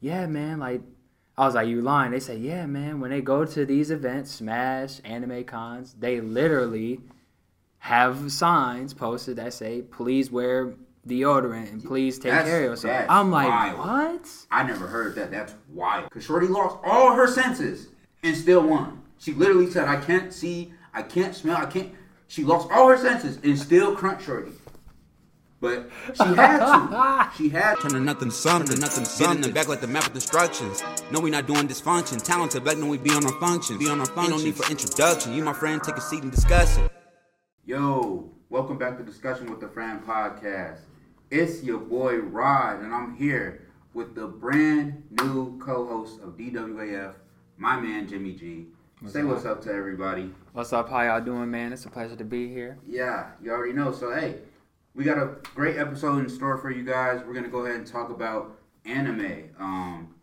yeah, man, like I was like, you lying? They say, yeah, man. When they go to these events, Smash, Anime Cons, they literally have signs posted that say, please wear deodorant and please take That's- care of yourself. I'm like, wild. what? I never heard that. That's wild. Cause Shorty lost all her senses and still won. She literally said, "I can't see, I can't smell, I can't." She lost all her senses and still crunch Shorty. But she had to. She had to. Turning nothing something, nothing something. Getting back like the map with instructions. No, we not doing dysfunction. Talented black, no, we be on our functions. Be on our functions. Ain't no need for introduction. You, my friend, take a seat and discuss it. Yo, welcome back to Discussion with the Fran podcast. It's your boy Rod, and I'm here with the brand new co-host of DWAF, my man Jimmy G. Say what's up to everybody. What's up? How y'all doing, man? It's a pleasure to be here. Yeah, you already know. So hey, we got a great episode in store for you guys. We're gonna go ahead and talk about anime. Um,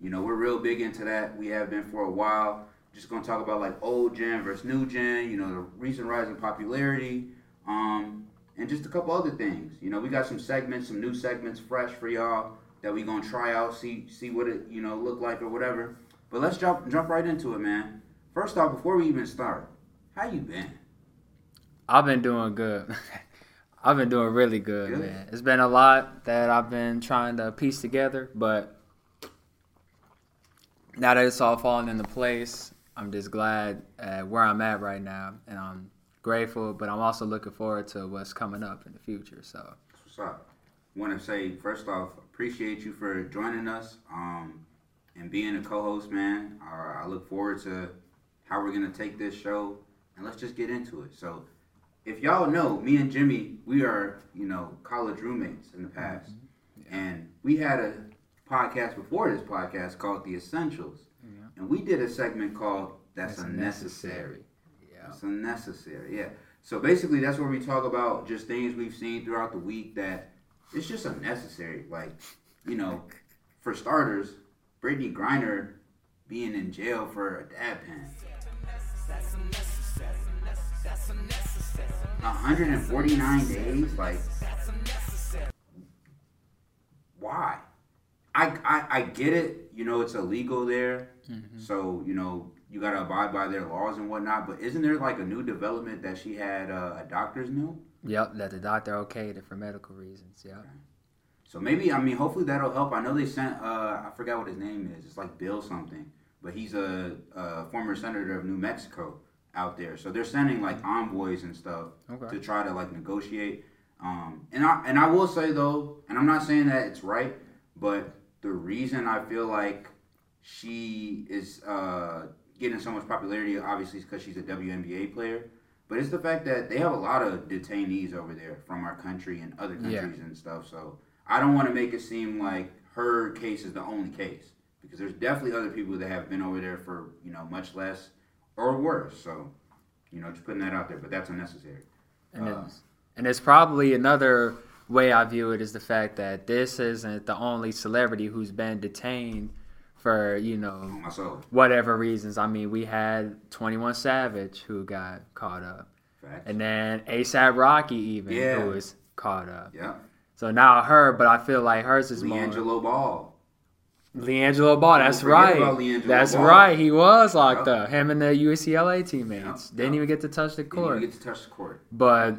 you know, we're real big into that. We have been for a while. Just gonna talk about like old gen versus new gen. You know, the recent rise in popularity. Um, and just a couple other things. You know, we got some segments, some new segments fresh for y'all that we gonna try out, see see what it you know look like or whatever. But let's jump jump right into it, man. First off, before we even start, how you been? I've been doing good. I've been doing really good, Good. man. It's been a lot that I've been trying to piece together, but now that it's all falling into place, I'm just glad at where I'm at right now, and I'm grateful. But I'm also looking forward to what's coming up in the future. So What's up? Want to say first off, appreciate you for joining us um, and being a co-host, man. Uh, I look forward to how we're gonna take this show, and let's just get into it. So, if y'all know, me and Jimmy, we are you know college roommates in the past, mm-hmm. and we had a podcast before this podcast called The Essentials, and we did a segment called "That's, That's Unnecessary." yeah, It's unnecessary, yeah. So basically, that's where we talk about just things we've seen throughout the week that it's just unnecessary. Like, you know, for starters, Brittney Griner being in jail for a dab pen. 149 days, like, why? I, I I get it. You know, it's illegal there, so you know you gotta abide by their laws and whatnot. But isn't there like a new development that she had uh, a doctor's note? yep, that the doctor okayed it for medical reasons. Yeah, So maybe I mean hopefully that'll help. I know they sent uh I forgot what his name is. It's like Bill something, but he's a, a former senator of New Mexico out there. So they're sending like envoys and stuff Okay. to try to like negotiate. Um, and I and I will say though, and I'm not saying that it's right, but the reason I feel like she is uh, getting so much popularity, obviously, is because she's a WNBA player. But it's the fact that they have a lot of detainees over there from our country and other countries Yeah. and stuff. So I don't want to make it seem like her case is the only case because there's definitely other people that have been over there for you know much less or worse. So you know, just putting that out there. But that's unnecessary. and Uh, it's, and it's probably another way I view it is the fact that this isn't the only celebrity who's been detained for you know on my soul. whatever reasons. I mean, we had Twenty One Savage who got caught up, Facts. and then ASAP Rocky even Yeah. who was caught up. yeah. So now her, but I feel like hers is more LiAngelo Ball. LiAngelo Ball. That's right. That's Ball. right. He was locked Yep. up. Him and the UCLA teammates Yep, didn't yep. even get to touch the Didn't court. even get to touch the court. But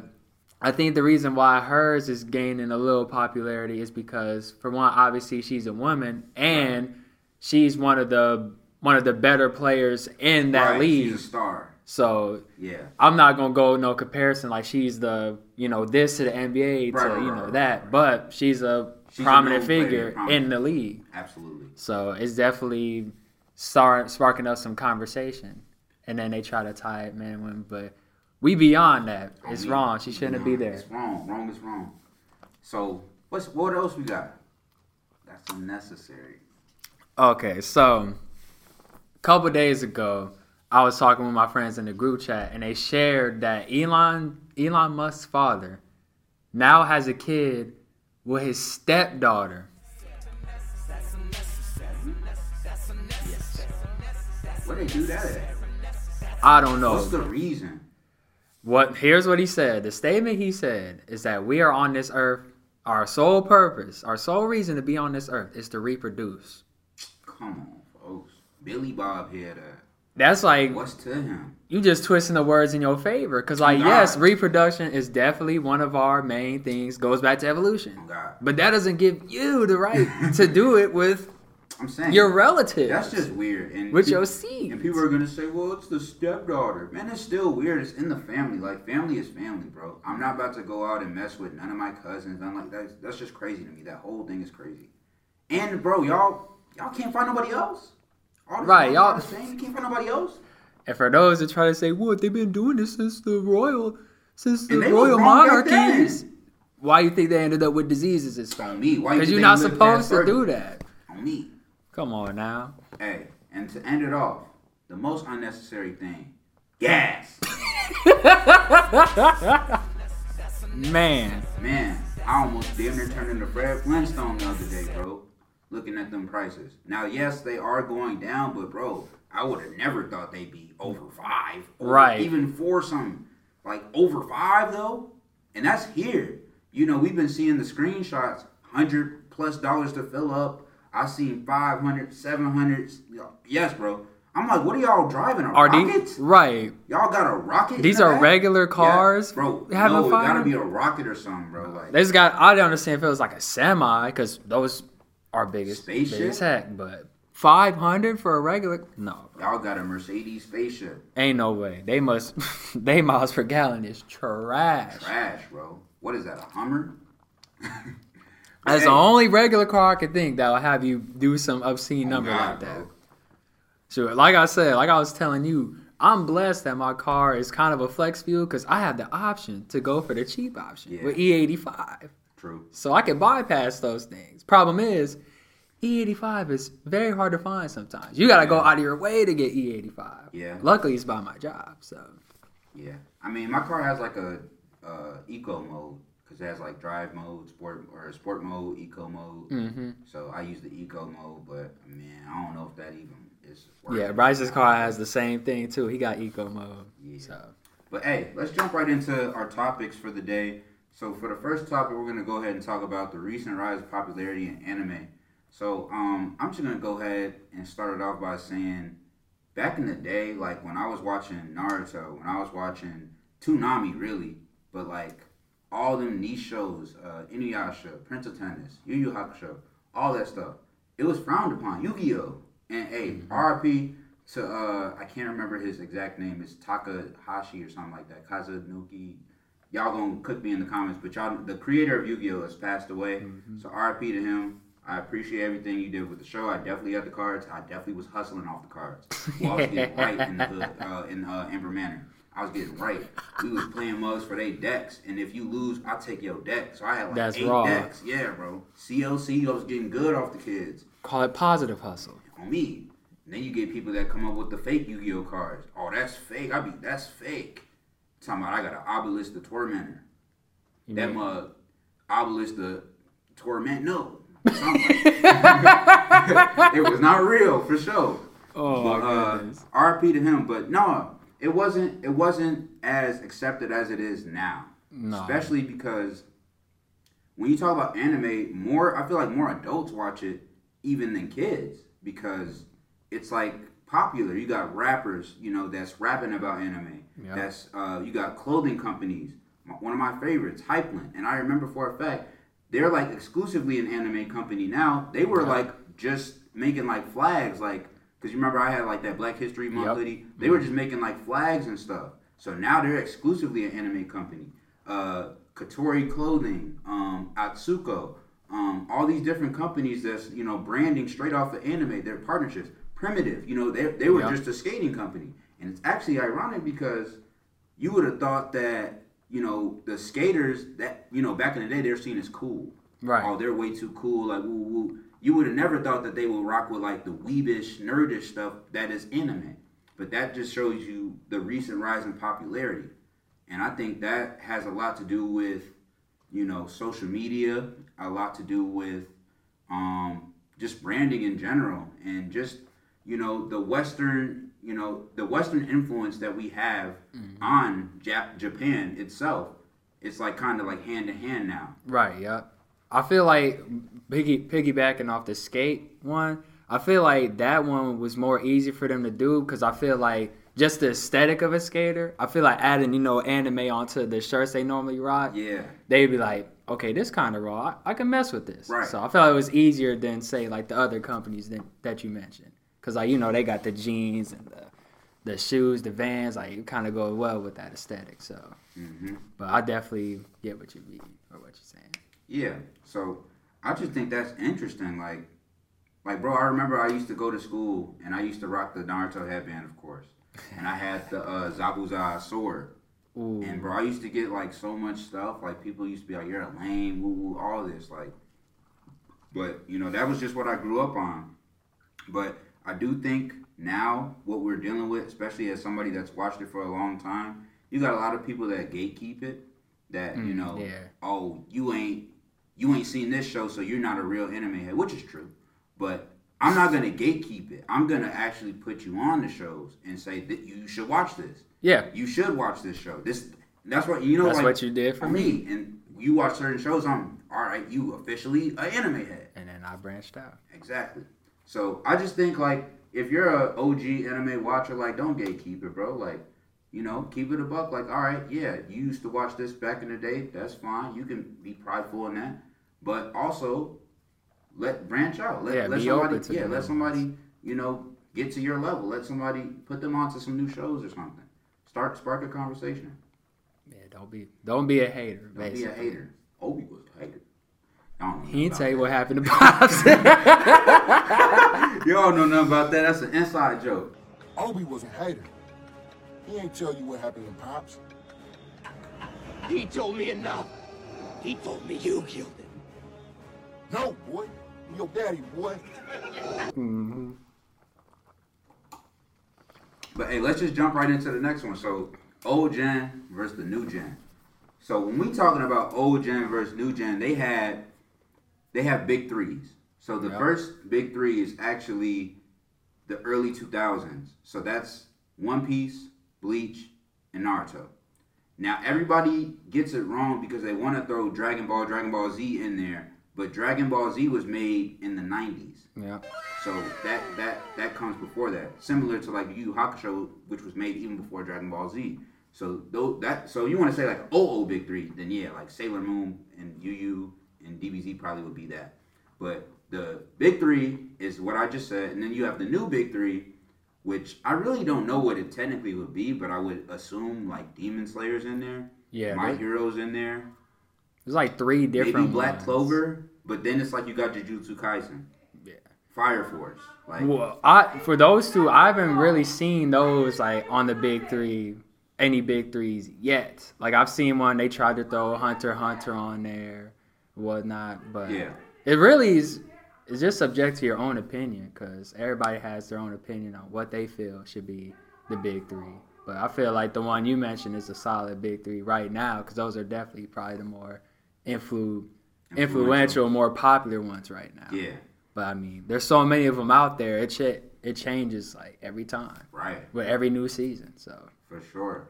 I think the reason why hers is gaining a little popularity is because, for one, obviously she's a woman, and she's one of the one of the better players in that Right, league. She's a star. So Yeah. I'm not gonna go no comparison like she's the you know this to the NBA Right, to right, you know right, that, right. but She's a prominent figure prominent. in the league. Absolutely. So it's definitely start sparking up some conversation, and then they try to tie it man and women, but we beyond that. It's I mean, wrong. She shouldn't be there. It's wrong. Wrong is wrong. So what's what else we got? That's unnecessary. Okay, so a couple days ago, I was talking with my friends in the group chat, and they shared that Elon Elon Musk's father now has a kid with his stepdaughter. Where they do that at? I don't know. What's the reason? What here's what he said. The statement he said is that we are on this earth. Our sole purpose, our sole reason to be on this earth is to reproduce. Come on, folks. Billy Bob here. To, That's like what's to him? you just twisting the words in your favor. Cause like God. yes, reproduction is definitely one of our main things. Goes back to evolution. God. But that doesn't give you the right to do it with I'm saying your relatives. That's just weird. And with peop- your seed. And people are gonna say, "Well, it's the stepdaughter." Man, it's still weird. It's in the family. Like family is family, bro. I'm not about to go out and mess with none of my cousins. I'm like that. That's just crazy to me. That whole thing is crazy. And bro, y'all, y'all can't find nobody else. All Right, y'all- the same. You can't find nobody else. And for those that try to say, "What they've been doing this since the royal, since the And they was royal monarchies," why you think they ended up with diseases and stuff? On me. Why Because think you're not supposed to do that. On me. Come on now. Hey, and to end it off, the most unnecessary thing, gas. Man, Man, I almost damn near turned into Fred Flintstone the other day, bro. Looking at them prices. Now, yes, they are going down, but bro, I would have never thought they'd be over five. Over- Right. Even for some, like over five though, and that's here. You know, we've been seeing the screenshots, hundred plus dollars to fill up. I seen 500, 700. Yes, bro. I'm like, what are y'all driving? A are rocket? these right? Y'all got a rocket? These the are regular Yeah, cars bro. having no, it gotta be a rocket or something, bro. Like, They just got. I don't understand if it was like a semi, because those are biggest, Spaceship? big as heck. But five hundred for a regular? No, Y'all got a Mercedes spaceship. ain't no way. They must. they miles per gallon is trash. Trash, bro. What is that, a Hummer? That's Hey. the only regular car I could think that will have you do some obscene oh, number Oh, God, like that. bro. So, like I said, like I was telling you, I'm blessed that my car is kind of a flex fuel because I have the option to go for the cheap option Yeah. with E85. True. So I can bypass those things. Problem is, E85 is very hard to find sometimes. You got to go out of your way to get E85. Yeah. Luckily, it's by my job. So, Yeah. I mean, my car has like a uh, eco mode because it has like drive mode, sport or sport mode, eco mode. Mm-hmm. So I use the eco mode, but man, I don't know if that even is. working. yeah, Bryce's car has the same thing too. He got eco mode. Yeah. So, But hey, let's jump right into our topics for the day. So for the first topic, we're gonna go ahead and talk about the recent rise of popularity in anime. So um, I'm just gonna go ahead and start it off by saying, back in the day, like when I was watching Naruto, when I was watching Toonami, really, but like all them niche shows, uh, Inuyasha, Prince of Tennis, Yu Yu Hakusho, all that stuff, it was frowned upon. Yu-Gi-Oh! And hey, RP to uh, I can't remember his exact name. It's Takahashi or something like that. Kazunuki. Y'all gonna cook me in the comments, but y'all, the creator of Yu-Gi-Oh has passed away. So RP to him. I appreciate everything you did with the show. I definitely had the cards. I definitely was hustling off the cards. Well, I was getting right in the hood, uh, in uh, Amber Manor. I was getting right. We was playing mugs for they decks, and if you lose, I take your deck. So I had like That's eight raw. decks. Yeah, bro. CLC, I was getting good off the kids call it positive hustle. on me. And then you get people that come up with the fake Yu-Gi-Oh cards. Oh, that's fake. I be that's fake. Talking about I got an Obelisk the Tormentor. You That mug Obelisk the Torment. No. Like- it was not real for sure. Oh, but, uh. RP to him. But no, it wasn't. It wasn't as accepted as it is now. No. Especially because when you talk about anime, more I feel like more adults watch it even than kids because it's like popular. You got rappers, you know, that's rapping about anime. Yeah. That's uh, you got clothing companies. One of my favorites, Hypland, and I remember for a fact they're like exclusively an anime company now. They were Yeah. like just making like flags, like because you remember I had like that Black History Month Yep. hoodie. They were just making like flags and stuff. So now they're exclusively an anime company. Uh, Katori Clothing, um, Atsuko, um, all these different companies that's you know branding straight off of anime. Their partnerships. Primitive, you know, they they were Yeah. just a skating company, and it's actually ironic because you would have thought that you know the skaters that you know back in the day they're seen as cool. Right. Oh, they're way too cool. Like woo woo. You would have never thought that they would rock with like the weebish, nerdish stuff that is anime. But that just shows you the recent rise in popularity, and I think that has a lot to do with you know social media, a lot to do with um, just branding in general, and just you know the Western you know the Western influence that we have mm-hmm. on Jap- Japan itself. It's like kind of like hand to hand now. Right. Yep. I feel like piggy piggybacking off the skate one. I feel like that one was more easy for them to do because I feel like just the aesthetic of a skater. I feel like adding you know anime onto the shirts they normally rock. Yeah. They'd be like, okay, this kind of raw. I, I can mess with this. Right. So I felt like it was easier than say like the other companies that that you mentioned because like you know they got the jeans and the the shoes, the Vans, like it kind of go well with that aesthetic. So, hmm but I definitely get what you mean or what you're saying. Yeah. So I just think that's interesting. Like, like bro, I remember I used to go to school and I used to rock the Naruto headband, of course, and I had the uh, Zabuza sword. Ooh. And bro, I used to get like so much stuff. Like people used to be like, "You're a lame," woo woo, all this. Like, but you know that was just what I grew up on. But I do think now what we're dealing with, especially as somebody that's watched it for a long time, you got a lot of people that gatekeep it. That you Mm, know, yeah. oh, you ain't you ain't seen this show, so you're not a real anime head, which is true. But I'm not gonna gatekeep it. I'm gonna actually put you on the shows and say that you should watch this Yeah, you should watch this show. This that's what you know. That's like, what you did for me. and you watch certain shows. I'm all right. You officially an anime head. and then I branched out. Exactly. So I just think like if you're a OG anime watcher, like don't gatekeep it, bro. Like you know, keep it a buck. Like all right, yeah, you used to watch this back in the day. That's fine. You can be prideful in that, but also let branch out. Let, Yeah, let somebody, yeah, let new somebody you know get to your level. Let somebody put them onto some new shows or something. Start spark a conversation. Yeah, don't be don't be a hater. Don't be a hater. Obi was a hater. Y'all don't know He ain't nothing tell you what happened to Pops. that. Y'all know nothing about that. That's an inside joke. Obi was a hater. He ain't tell you what happened to Pops. He told me enough. He told me you killed him. No, boy. Your daddy, boy. mhm But hey, let's just jump right into the next one. So old gen versus the new gen. So when we talking about old gen versus new gen, they had they have big threes. So the Yep. first big three is actually the early 2000s. So that's One Piece, Bleach, and Naruto. Now everybody gets it wrong because they want to throw Dragon Ball, Dragon Ball Z in there, but Dragon Ball Z was made in the 90s. yeah. So that that that comes before that, similar to like Yu Yu Hakusho, which was made even before Dragon Ball Z. So though that so you want to say like oh oh big three, then yeah, like Sailor Moon and Yu Yu and DBZ probably would be that. But the big three is what I just said, and then you have the new big three, which I really don't know what it technically would be, but I would assume like Demon Slayer's in there, Yeah, My they- Hero's in there, There's like three different maybe Black ones. Clover, but then it's like you got Jujutsu Kaisen, Yeah. Fire Force, like. Well, I for those two, I haven't really seen those like on the big three, any big threes yet. Like I've seen one they tried to throw Hunter Hunter on there, whatnot, but Yeah. it really is. It's just subject to your own opinion because everybody has their own opinion on what they feel should be the big three. But I feel like the one you mentioned is a solid big three right now because those are definitely probably the more influ- influential, more popular ones right now. Yeah, But I mean, there's so many of them out there. It ch- it changes like every time right, with every new season. So for sure.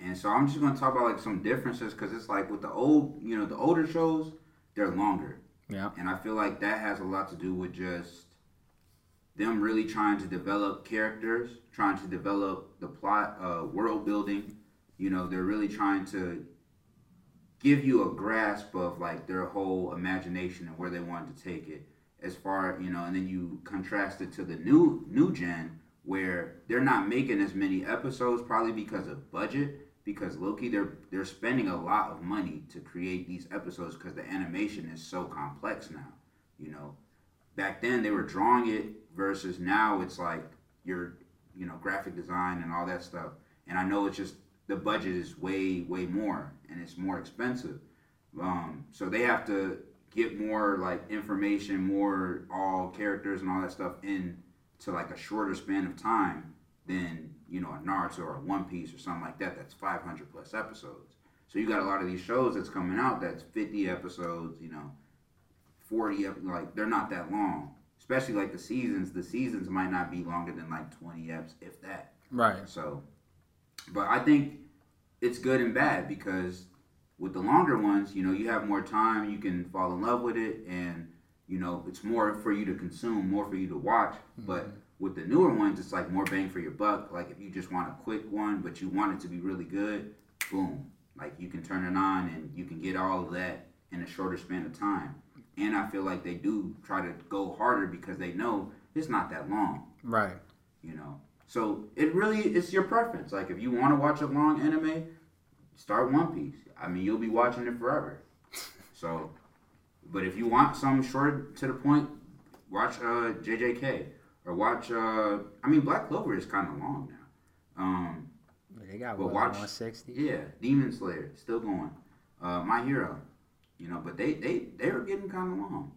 And so I'm just gonna talk about like some differences because it's like with the old, you know, the older shows, they're longer, yeah, and I feel like that has a lot to do with just them really trying to develop characters, trying to develop the plot, uh, world building. You know, they're really trying to give you a grasp of like their whole imagination and where they wanted to take it. As far you know and then you contrast it to the new new gen where they're not making as many episodes probably because of budget because Loki they're they're spending a lot of money to create these episodes because the animation is so complex now you know? Back then they were drawing it versus now it's like your you know graphic design and all that stuff. And i know it's just the budget is way way more and it's more expensive. Um, so they have to get more like information more all characters and all that stuff in to like a shorter span of time than you know a naruto or a one piece or something like that that's 500 plus episodes so you got a lot of these shows that's coming out that's 50 episodes you know 40 ep- like they're not that long especially like the seasons the seasons might not be longer than like 20 eps if that right. so but i think it's good and bad because with the longer ones you know you have more time you can fall in love with it and you know, it's more for you to consume, more for you to watch. But mm-hmm. With the newer ones, it's like more bang for your buck. Like if you just want a quick one, but you want it to be really good, boom, like you can turn it on and you can get all of that in a shorter span of time. And I feel like they do try to go harder because they know it's not that long Right. you know. So it really it's your preference. Like if you want to watch a long anime, start One Piece. I mean, you'll be watching it forever. So, but if you want some short to the point, watch uh, JJK or watch. Uh, I mean, Black Clover is kind of long now. Um, They got But what, watch- 160. yeah, Demon Slayer still going. Uh, My Hero, you know, but they they they were getting kind of long.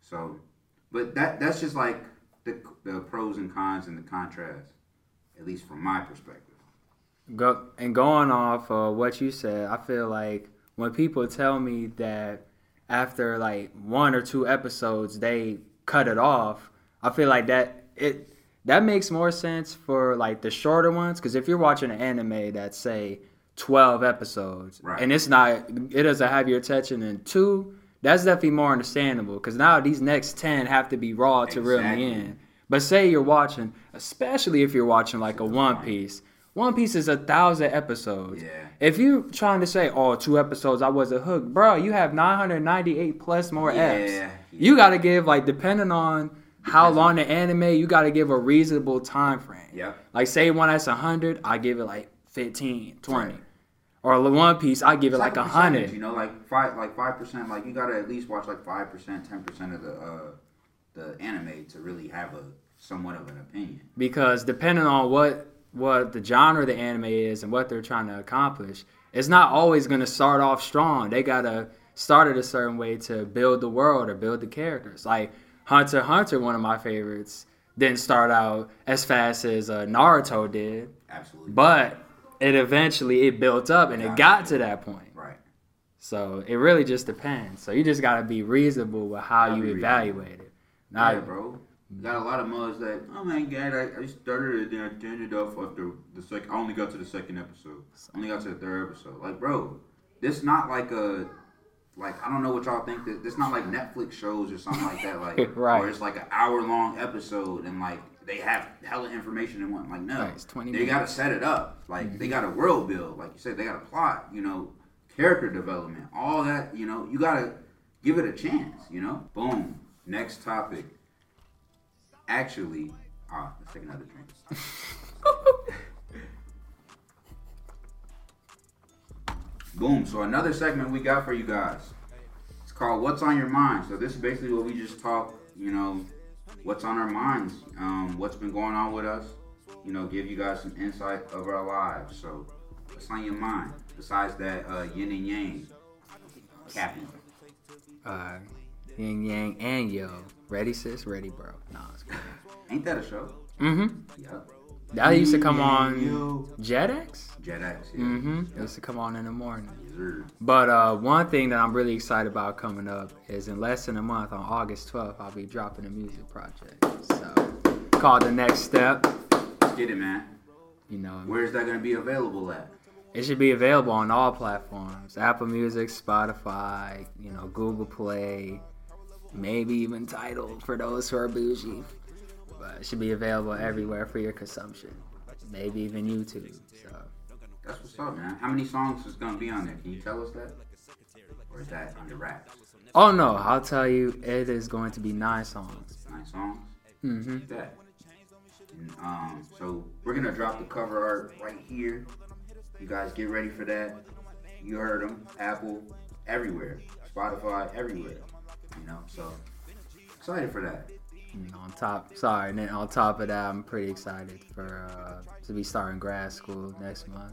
So, but that that's just like the the pros and cons and the contrast, at least from my perspective. Go and going off of what you said, I feel like when people tell me that after like one or two episodes they cut it off, I feel like that it that makes more sense for like the shorter ones because if you're watching an anime that's say 12 episodes Right. and it's not it doesn't have your attention in two that's definitely more understandable because now these next 10 have to be raw to reel Exactly. me in but say you're watching especially if you're watching like a one piece one piece is a thousand episodes Yeah. if you're trying to say oh two episodes i wasn't hooked bro you have 998 plus more Yeah, eps yeah. you gotta give like depending on how long the anime you gotta give a reasonable time frame Yeah. like say one that's 100 i give it like 15 20 Right. or one piece i give it It's like a 100 You know, like five, like five percent. Like you gotta at least watch like five percent, ten percent of the uh, the anime to really have a somewhat of an opinion. because depending on what what the genre of the anime is and what they're trying to accomplish it's not always going to start off strong they gotta start it a certain way to build the world or build the characters like hunter hunter one of my favorites didn't start out as fast as uh, naruto did Absolutely. but it eventually it built up and it got to that point right. so it really just depends so you just got to be reasonable with how Gotta you evaluate it now yeah, bro. Got a lot of mothers that, oh my god, I, I started it, then I turned it off after the second. I only got to the second episode. Only got to the third episode. Like, bro, this not like a, like I don't know what y'all think. That this not like Netflix shows or something like that. Like, Right. Where it's like an hour long episode and like they have hella information in one. Like, no, Right, it's 20 they got to set it up. Like, they got a world build. Like you said, they got a plot. You know, character development, all that. You know, you gotta give it a chance. You know, boom. Next topic. Actually, ah, let's take another drink. Boom. So another segment we got for you guys. It's called "What's on Your Mind." So this is basically what we just talk. You know, what's on our minds, um, what's been going on with us. You know, give you guys some insight of our lives. So, what's on your mind besides that uh, yin and yang? Cappy. uh, yin yang and yo ready sis ready bro no it's good. Ain't that a show? mm-hmm Yep. That used to come on jetix Jetix. Yeah. mm-hmm it used to come on in the morning Yes, but uh, one thing that i'm really excited about coming up is in less than a month on august 12th i'll be dropping a music project so called the next step Let's get it, man. you know Where's that gonna be available at? It should be available on all platforms: Apple Music, Spotify, you know, Google Play, maybe even Tidal for those who are bougie. But it should be available everywhere for your consumption. Maybe even YouTube. So That's what's up, man. How many songs is gonna be on there? Can you tell us that? Or is that under wraps? Oh no, I'll tell you, it is going to be nine songs. Nine songs. Mm-hmm. That. And, um, so we're gonna drop the cover art right here. You guys get ready for that. You heard them. Apple, everywhere. Spotify, everywhere. You know, so excited for that. And on top, sorry, and then on top of that, I'm pretty excited for uh, to be starting grad school next month.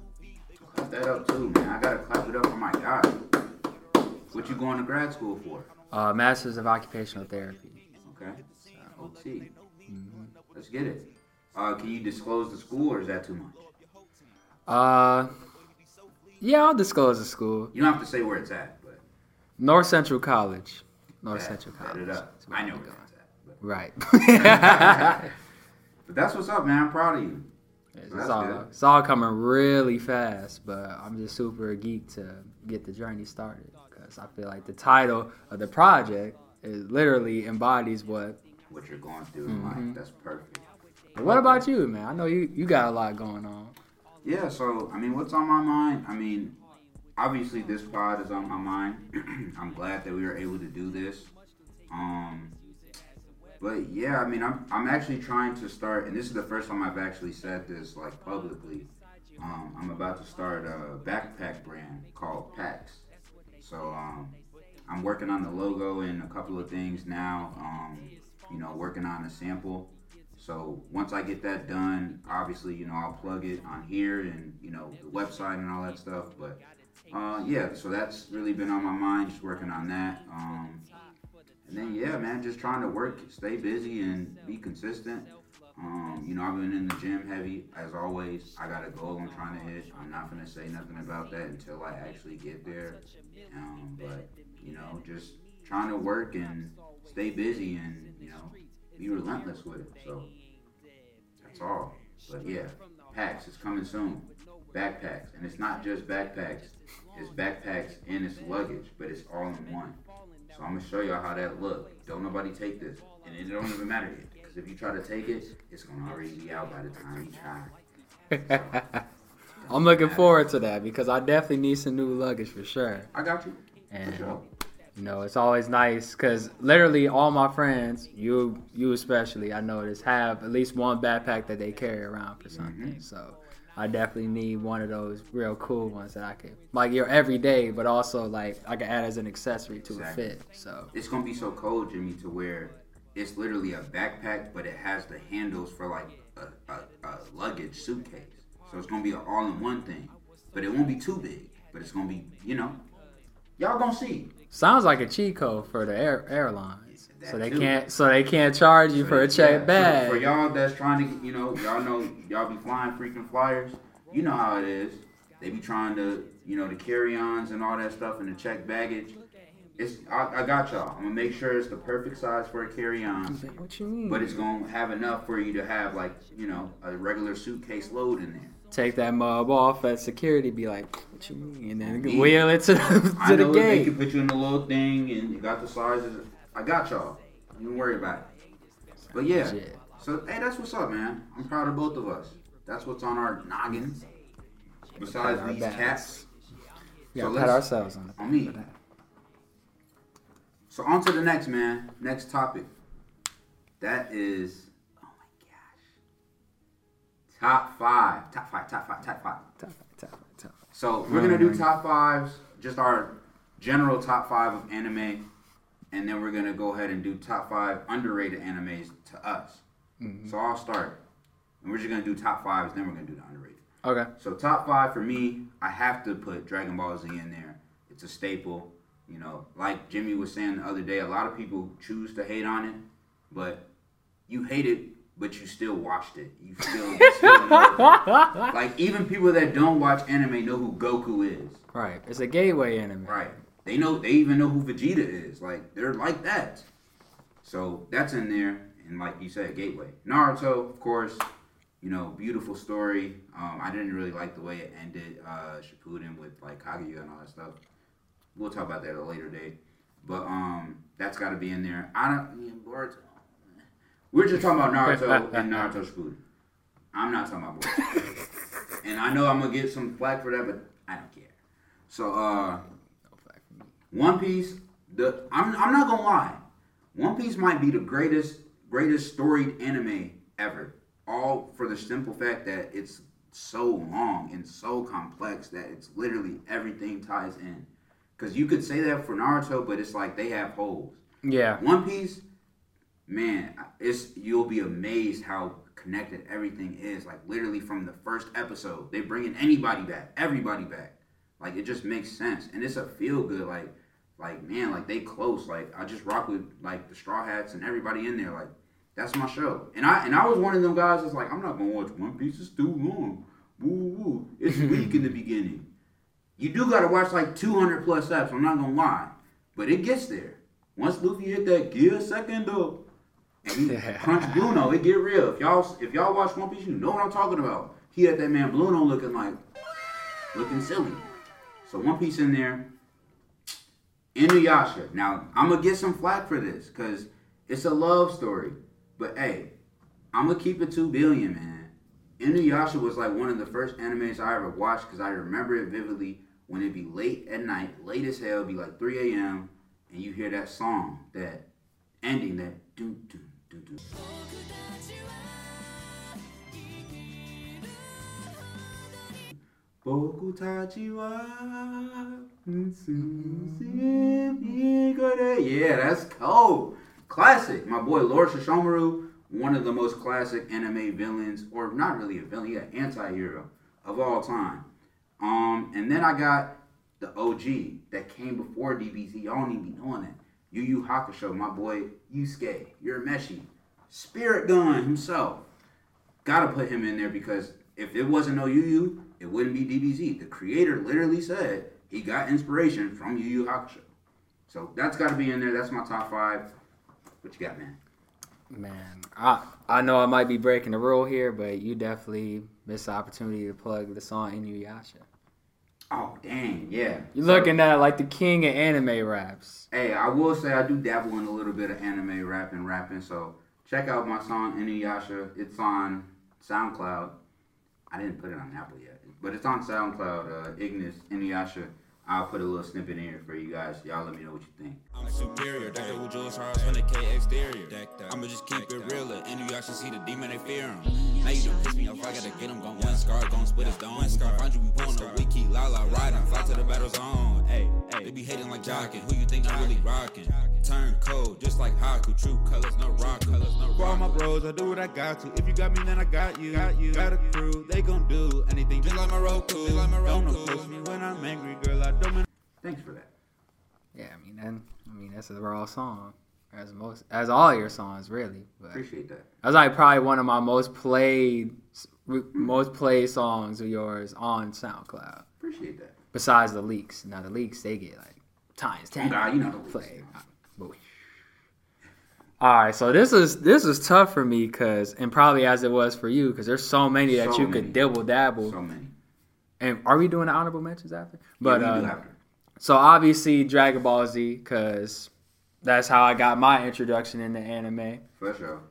Clap that up too, man. I gotta clap it up for my guy. What you going to grad school for? Uh, Masters of Occupational Therapy. Okay. OT. Let's get it. Uh, can you disclose the school or is that too much? Uh, yeah, I'll disclose the school. You don't have to say where it's at, but North Central College. North bet- Central College. it up. I know where Right. but that's what's up, man. I'm proud of you. it's, all, it's all coming really fast, but I'm just super geeked to get the journey started because I feel like the title of the project it literally embodies what. what you're going through Mm-hmm. life. That's perfect. What about you, man? I know you you got a lot going on. Yeah, so I mean, what's on my mind? I mean, obviously this pod is on my mind. I'm glad that we were able to do this. Um, but yeah, I mean, I'm I'm actually trying to start, and this is the first time I've actually said this like publicly. Um, I'm about to start a backpack brand called Packs. So um, I'm working on the logo and a couple of things now. Um, you know, working on a sample. So once I get that done, obviously, you know, I'll plug it on here and you know the website and all that stuff. But uh, yeah, so that's really been on my mind, just working on that. Um, and then yeah, man, just trying to work, stay busy, and be consistent. Um, you know, I've been in the gym heavy as always. I got a goal I'm trying to hit. I'm not gonna say nothing about that until I actually get there. Um, but you know, just trying to work and stay busy, and you know, be relentless with it. So that's all. But yeah, packs is coming soon. Backpacks, and it's not just backpacks. It's backpacks and it's luggage, but it's all in one. So I'm gonna show y'all how that look. Don't nobody take this, and it don't even matter yet. Because if you try to take it, it's gonna already be out by the time you try. I'm looking forward to that because I definitely need some new luggage for sure. I got you. And For sure. you know, it's always nice because literally all my friends, you you especially, I notice, have at least one backpack that they carry around for something. Mm-hmm. So I definitely need one of those real cool ones that I can like your everyday, but also like I can add as an accessory to Exactly. a fit. So It's gonna be so cold, Jimmy, to where it's literally a backpack, but it has the handles for like a, a, a luggage suitcase. So it's gonna be an all-in-one thing, but it won't be too big. But it's gonna be, you know, y'all gonna see. sounds like a cheat code for the air, airlines. That So they too. can't so they can't charge you for a Yeah, check for- bag. For, y'all that's trying to, you know, y'all know y'all be flying freaking flyers. You know how it is. They be trying to, you know, the carry-ons and all that stuff and the check baggage. It's I, I got y'all. I'm gonna make sure it's the perfect size for a carry-on. What you mean? But it's gonna have enough for you to have like, you know, a regular suitcase load in there. Take that mob off at security, be like, what you mean? And then Yeah. wheel it to, to the know they gate. can put you in the little thing and you got the sizes. I got y'all. Don't worry about it. But yeah. So hey, that's what's up, man. I'm proud of both of us. That's what's on our noggins. Besides these backs. cats. We So pat ourselves on the on me. So on to the next man. Next topic. That is oh my gosh. Top five. Top five, top five, top five. Tough, tough, tough. So we're gonna do mm-hmm. top fives, just our general top five of anime, and then we're gonna go ahead and do top five underrated animes to us. Mm-hmm. So I'll start, and we're just gonna do top fives, then we're gonna do the underrated. Okay. So top five for me, I have to put Dragon Ball Z in there. It's a staple. You know, like Jimmy was saying the other day, a lot of people choose to hate on it, but you hate it, but you still watched it. You still, you still like even people that don't watch anime know who Goku is. Right. It's a gateway anime. Right. They know. They even know who Vegeta is. Like they're like that. So that's in there, and like you said, Gateway. Naruto, of course. You know, beautiful story. Um, I didn't really like the way it ended. Uh, Shippuden with like Kaguya and all that stuff. We'll talk about that at a later date. But um, that's got to be in there. I don't. Boruto. We're just talking about Naruto and Naruto Shippuden. I'm not talking about Boruto. and I know I'm gonna get some flack for that, but I don't care. So uh. One Piece, the I'm I'm not gonna lie, One Piece might be the greatest greatest storied anime ever. All for the simple fact that it's so long and so complex that it's literally everything ties in. Cause you could say that for Naruto, but it's like they have holes. Yeah. One Piece, man, it's you'll be amazed how connected everything is. Like literally from the first episode, they bringing anybody back, everybody back. Like it just makes sense, and it's a feel good. Like, like man, like they close. Like I just rock with like the Straw Hats and everybody in there. Like that's my show. And I and I was one of them guys that's like I'm not gonna watch One Piece. It's too long. Woo woo. It's weak in the beginning. You do gotta watch like 200 plus eps. I'm not gonna lie, but it gets there. Once Luffy hit that gear second though, and he crunch Bruno, it get real. If y'all if y'all watch One Piece, you know what I'm talking about. He had that man Bruno looking like looking silly. So One Piece in there. Inuyasha. Now I'm gonna get some flack for this because it's a love story, but hey, I'm gonna keep it two billion, man. Inuyasha was like one of the first animes I ever watched because I remember it vividly when it'd be late at night, late as hell, be like 3 a.m. and you hear that song, that ending, that do do do do. Boku tachi wa Yeah, that's cold. Classic. My boy Lord Sesshomaru, one of the most classic anime villains, or not really a villain, yeah, anti-hero of all time. Um, and then I got the OG that came before DBZ. Y'all don't even be knowing that. Yu Yu Hakusho, my boy Yusuke, Urameshi, Spirit Gun himself. Gotta put him in there because if it wasn't no Yu Yu, it wouldn't be DBZ. The creator literally said he got inspiration from Yu Yu Hakusho. So that's got to be in there. That's my top five. What you got, man? Man, I I know I might be breaking the rule here, but you definitely missed the opportunity to plug the song Inuyasha. Oh, dang, yeah. You're So- looking at like the king of anime raps. Hey, I will say I do dabble in a little bit of anime rap and rapping, so check out my song Inuyasha. It's on SoundCloud. I didn't put it on Apple yet, but it's on SoundCloud. Uh, Ignis Inuyasha. I'll put a little snippet in here for you guys. Y'all let me know what you think. I'm superior, decked out with jewels, hard 20k exterior. I'ma just keep it real, and y'all should see the demon, they fear him. Now you done piss me off, I gotta get him, gon' one scar, gon' split his dome. We can find you, we pulling a wiki, la la riding, fly to the battle zone. Hey, they be hating like jocking, who you think I'm really rocking? Turn cold, just like Haku, true colors, no rock colors, no For all my bros, I do what I got to. If you got me, then I got you. Got you. Got a crew, they gon' do anything just like my Roku. Just like my Roku. Don't approach me when I'm angry, girl. I Thanks for that. Yeah, I mean, then I mean that's a raw song, as most as all your songs really. But Appreciate that. that's like probably one of my most played, most played songs of yours on SoundCloud. Appreciate that. Besides the leaks, now the leaks they get like times ten. God, you know the play. All right, so this is this is tough for me because, and probably as it was for you, because there's so many that So you many. could dibble dabble. So many. And are we doing the honorable mentions after? But yeah, uh, after. so obviously Dragon Ball Z, because that's how I got my introduction into anime. For sure.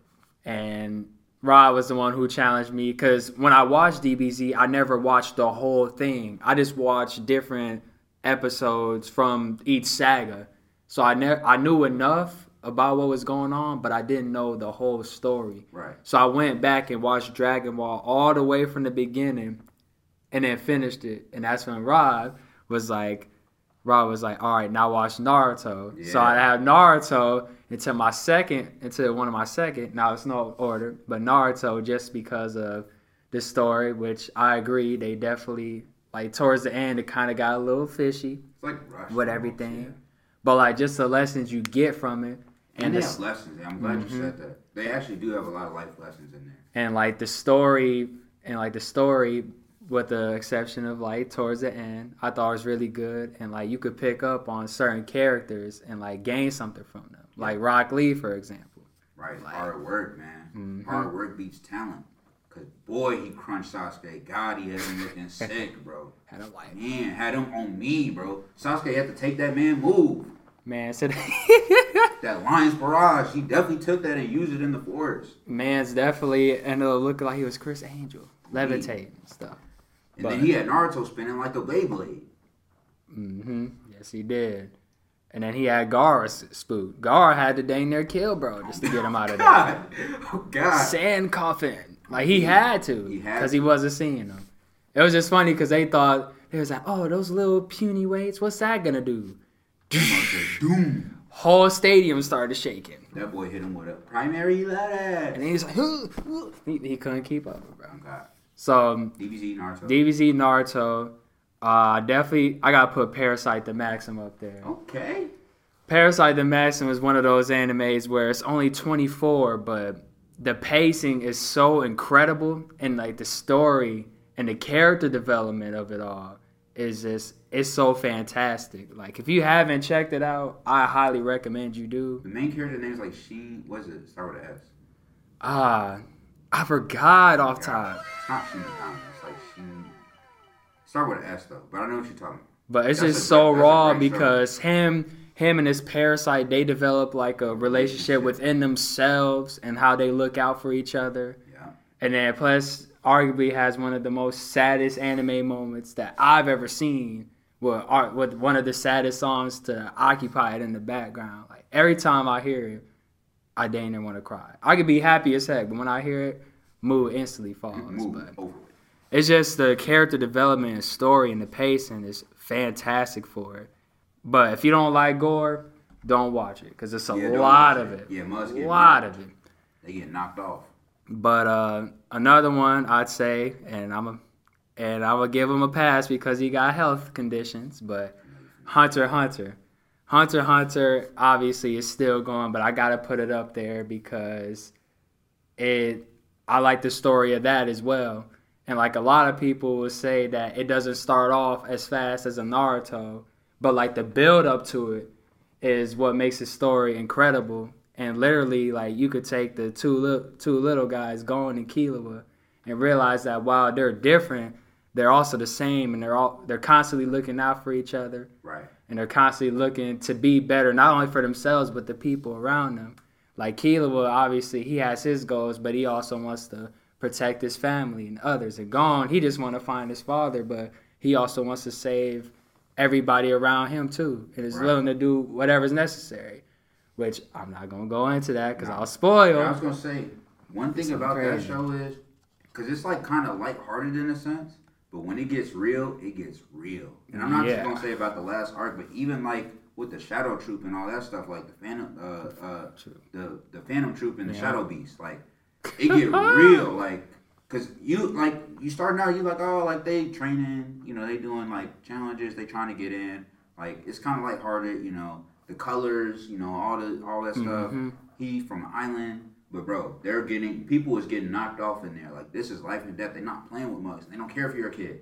and Rod was the one who challenged me because when I watched DBZ, I never watched the whole thing. I just watched different episodes from each saga, so I never I knew enough about what was going on, but I didn't know the whole story. Right. So I went back and watched Dragon Ball all the way from the beginning, and then finished it. And that's when Rob was like, Rob was like, all right, now watch Naruto. So I Yeah. have Naruto until my second, until one of my second. Now it's no order, but Naruto just because of the story, which I agree, they definitely like towards the end it kind of got a little fishy like with everything, yeah. but like just the lessons you get from it, And, and they the, lessons. I'm glad Mm-hmm. you said that. They actually do have a lot of life lessons in there. and like the story and like the story with the exception of like towards the end i thought it was really good and like you could pick up on certain characters and like gain something from them like rock lee for example Right. Like- Hard work, man. Mm-hmm. Hard work beats talent. Cause boy, he crunched Sasuke. God, he had him looking sick, bro. had a like Man, had him on me, bro. Sasuke had to take that man move. man said That Lion's Barrage, he definitely took that and used it in the forest. man's definitely ended up looking like he was criss angel levitating and stuff And But- then he had Naruto spinning like a Beyblade. hmm yes he did and then he had Gaara s- spook. Gaara had to dang near kill bro just to get him out of there. God. Oh, God. sand coffin. Like he had to He had because to. he wasn't seeing them. It was just funny because they thought they was like, oh, those little puny weights. What's that gonna do? Doom. Whole stadium started shaking, That boy hit him with a primary and letter. then he's like, he, he couldn't keep up, bro. Oh, God. So um, DBZ, Naruto. DBZ Naruto, uh, definitely I gotta put Parasyte the Maxim up there. okay. Parasyte the Maxim is one of those animes where it's only 24, but the pacing is so incredible, and like the story and the character development of it all is just it's so fantastic. Like if you haven't checked it out, I highly recommend you do. The main character name is like She. What is it? Start with an S. Ah, I forgot off top, It's not She. It's like She. Start with an S though, but I know what you're talking about. but it's That's just a so a raw great show. because him him and his parasite they develop like a relationship within themselves and how they look out for each other. Yeah. And then plus arguably has one of the most saddest anime moments that I've ever seen with art with one of the saddest songs to occupy it in the background. Like every time I hear it, I dang near want to cry. I could be happy as heck, but when I hear it, mood instantly falls. Move But over it's just the character development and story and the pacing is fantastic for it. But if you don't like gore, don't watch it because it's a Yeah, lot of it. it. Yeah, must a get lot knocked. of it. They get knocked off. But uh, another one I'd say, and I'm a, and I would give him a pass because he got health conditions. But Hunter Hunter, Hunter Hunter obviously is still going, but I gotta put it up there because it. I like the story of that as well. And like a lot of people will say that it doesn't start off as fast as a Naruto, but like the build up to it is what makes the story incredible. And literally, like you could take the two li- two little guys, Gon and Killua, and realize that while they're different, they're also the same, and they're all they're constantly looking out for each other, Right. And they're constantly looking to be better, not only for themselves but the people around them. Like Killua, obviously he has his goals, but he also wants to protect his family and others. And Gon, he just want to find his father, but he also wants to save everybody around him too, and is Right. willing to do whatever's necessary. Which I'm not gonna go into that because No. I'll spoil. I was gonna say one thing It's about that show is because it's like kind of lighthearted in a sense, but when it gets real, it gets real. And I'm not Yeah. just gonna say about the last arc, but even like with the Shadow Troop and all that stuff, like the Phantom, uh, uh, the the Phantom Troupe and the Yeah. Shadow Beast, like it get real, like. Cause you like you starting out, you like oh like they training, you know they doing like challenges, they trying to get in, like it's kind of lighthearted, you know the colors, you know all the all that stuff. Mhm. He from Island, but bro, they're getting people is getting knocked off in there. Like this is life and death. They're not playing with mugs. They don't care if you're a kid.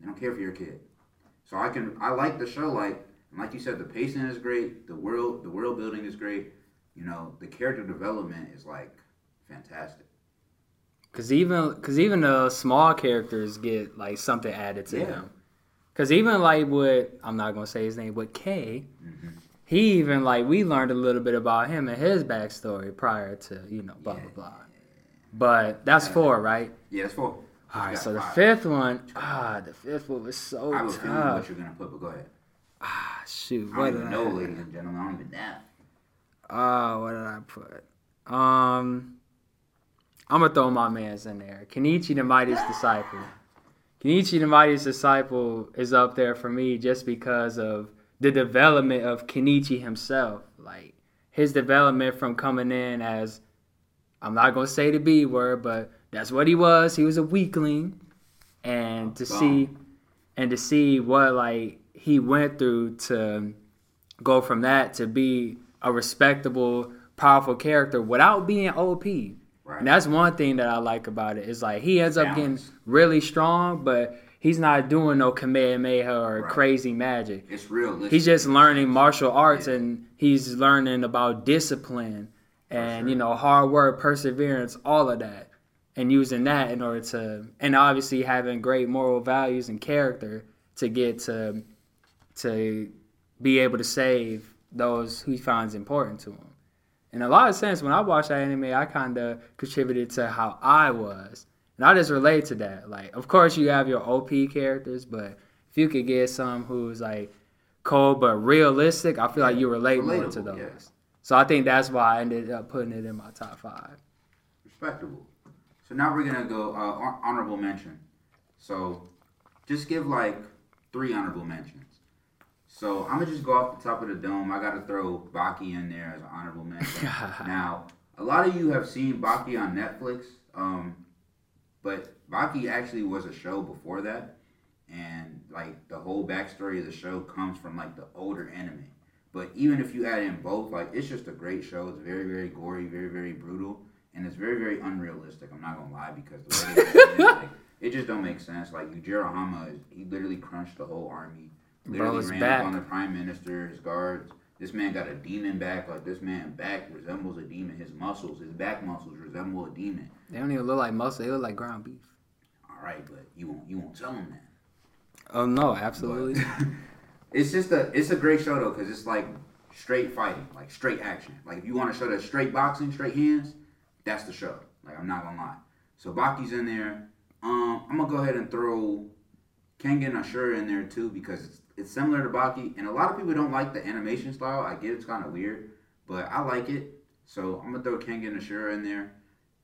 They don't care if you're a kid. So I can I like the show. Like and like you said, the pacing is great. The world the world building is great. You know the character development is like fantastic. Cause even cause even the small characters get like something added to Yeah. them. Cause even like with I'm not gonna say his name, but K, Mm-hmm. He even like we learned a little bit about him and his backstory prior to you know blah Yeah. blah blah. But that's four, right? Yeah, that's four. All right, so the five. fifth one, ah, the fifth one was so I a feeling what you're gonna put, but go ahead. Ah, shoot, I don't did even I? know, ladies and gentlemen. I don't even know. Ah, what did I put? Um, I'm gonna throw my man's in there. Kenichi the Mightiest Disciple. Kenichi the Mightiest Disciple is up there for me just because of the development of Kenichi himself. Like his development from coming in as I'm not gonna say the B word, but that's what he was. He was a weakling, and to see and to see what like he went through to go from that to be a respectable, powerful character without being OP. Right. And that's one thing that I like about it. Is like he ends up getting really strong, but he's not doing no Kamehameha or Right. crazy magic. It's realistic. He's just learning martial arts Yeah. and he's learning about discipline and sure. you know hard work, perseverance, all of that, and using that in order to and obviously having great moral values and character to get to to be able to save those who he finds important to him. In a lot of sense, when I watched that anime, I kind of contributed to how I was, and I just relate to that. Like, of course, you have your OP characters, but if you could get some who's like cold but realistic, I feel like you relate more to those. yeah. So I think that's why I ended up putting it in my top five. Respectable. So now we're gonna go uh, hon- honorable mention. So just give like three honorable mentions. So I'm gonna just go off the top of the dome. I gotta throw Baki in there as an honorable mention. now, a lot of you have seen Baki on Netflix, um, but Baki actually was a show before that, and like the whole backstory of the show comes from like the older anime. But even if you add in both, like it's just a great show. It's very, very gory, very, very brutal, and it's very, very unrealistic. I'm not gonna lie because the way it, like, it just don't make sense. Like Yujiro Hanma, he literally crunched the whole army. Literally it's ran back. up on the prime minister, his guards. This man got a demon back. Like this man back resembles a demon. His muscles, his back muscles resemble a demon. They don't even look like muscle; they look like ground beef. All right, but you won't you won't tell them that. Oh no, But absolutely. it's just a it's a great show though because it's like straight fighting, like straight action. Like if you want to show that straight boxing, straight hands, that's the show. Like I'm not gonna lie. So Baki's in there. Um, I'm gonna go ahead and throw Kengan Ashura in there too because it's, it's similar to Baki, and a lot of people don't like the animation style. I get it's kind of weird, but I like it. So I'm gonna throw Kengan Ashura in there,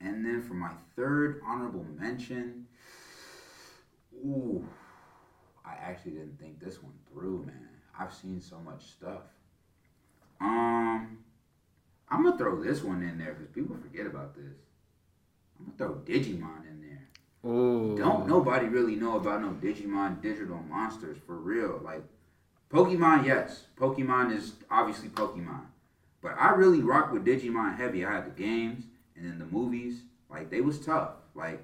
and then for my third honorable mention, ooh, I actually didn't think this one through, man. I've seen so much stuff. Um, I'm gonna throw this one in there because people forget about this. I'm gonna throw Digimon in there. Ooh. Don't nobody really know about no Digimon digital monsters for real. Like Pokemon, yes, Pokemon is obviously Pokemon, but I really rock with Digimon heavy. I had the games and then the movies. Like they was tough. Like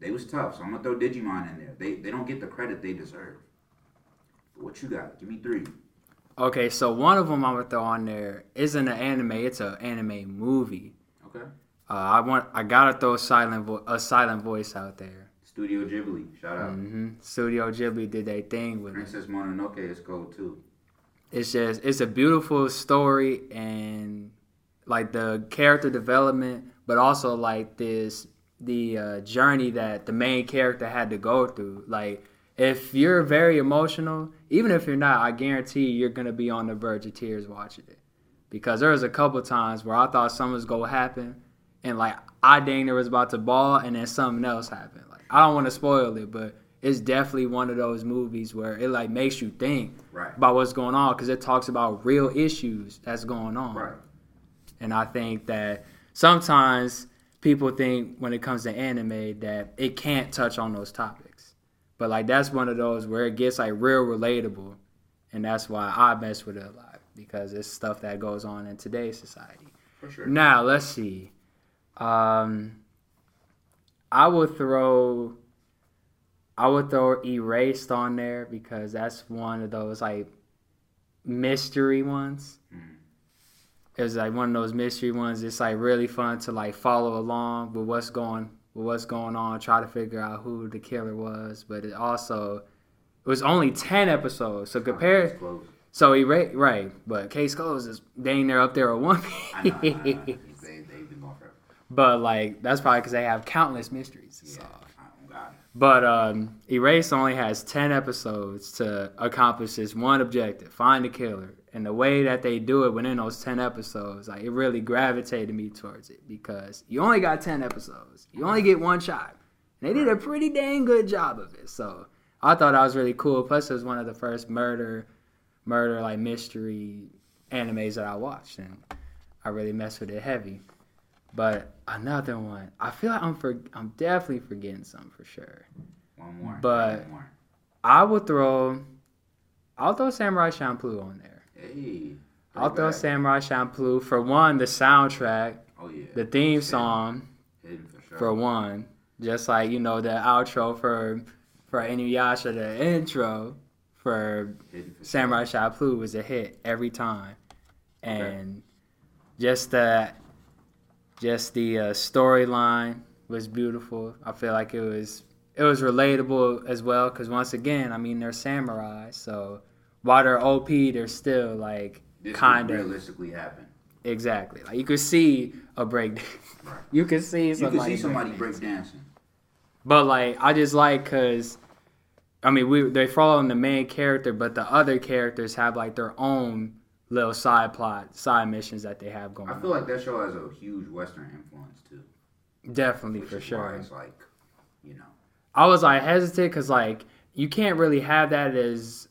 they was tough. So I'm gonna throw Digimon in there. They they don't get the credit they deserve. But what you got? Give me three. Okay, so one of them I'm gonna throw on there isn't an anime; it's an anime movie. Okay. Uh, I want, I gotta throw a silent, vo- a silent voice out there. Studio Ghibli, shout out. hmm Studio Ghibli did their thing with it. Princess Mononoke is cold too. It's just, it's a beautiful story and like the character development, but also like this, the uh, journey that the main character had to go through. Like, if you're very emotional, even if you're not, I guarantee you're gonna be on the verge of tears watching it. Because there was a couple times where I thought something was gonna happen, and like I dang near was about to ball, and then something else happened. Like I don't want to spoil it, but it's definitely one of those movies where it like makes you think Right. about what's going on because it talks about real issues that's going on. Right. And I think that sometimes people think when it comes to anime that it can't touch on those topics. But like that's one of those where it gets like real relatable. And that's why I mess with it a lot because it's stuff that goes on in today's society. For sure. Now let's see. Um, I would throw, I would throw Erased on there because that's one of those like mystery ones. It was like one of those mystery ones. It's like really fun to like follow along with what's going with what's going on, try to figure out who the killer was. But it also it was only ten episodes, so compare. So Erased, right? But Case Closed is dang near up there with One I know, I know, I know. They, they've been forever. But like that's probably because they have countless mysteries Yeah. But um, Erase only has ten episodes to accomplish this one objective: find the killer. And the way that they do it within those ten episodes, like it really gravitated me towards it because you only got ten episodes, you only get one shot. And they did a pretty dang good job of it. So I thought that was really cool. Plus, it was one of the first murder, murder like mystery animes that I watched, and I really messed with it heavy. But another one, I feel like I'm for, I'm definitely forgetting some for sure. One more. But- One more. I would throw, I'll throw Samurai Champloo on there. Hey. I'll throw throwback. Samurai Champloo for one, the soundtrack, Oh, yeah. the theme song Hidden for sure. for one, just like you know the outro for for Inuyasha, the intro for for sure. Samurai Champloo was a hit every time, and just the just the uh, storyline was beautiful. I feel like it was it was relatable as well because once again, I mean they're samurai, so while they're OP, they're still like kind of realistically happen. exactly like you could see a break. Right. you could see You somebody. can see somebody break dancing. but like I just like because I mean we they follow the main character, but the other characters have like their own little side plot, side missions that they have going. On. I feel like that show has a huge Western influence too. Definitely which for sure. It's like, you know, I was like hesitant because like you can't really have that as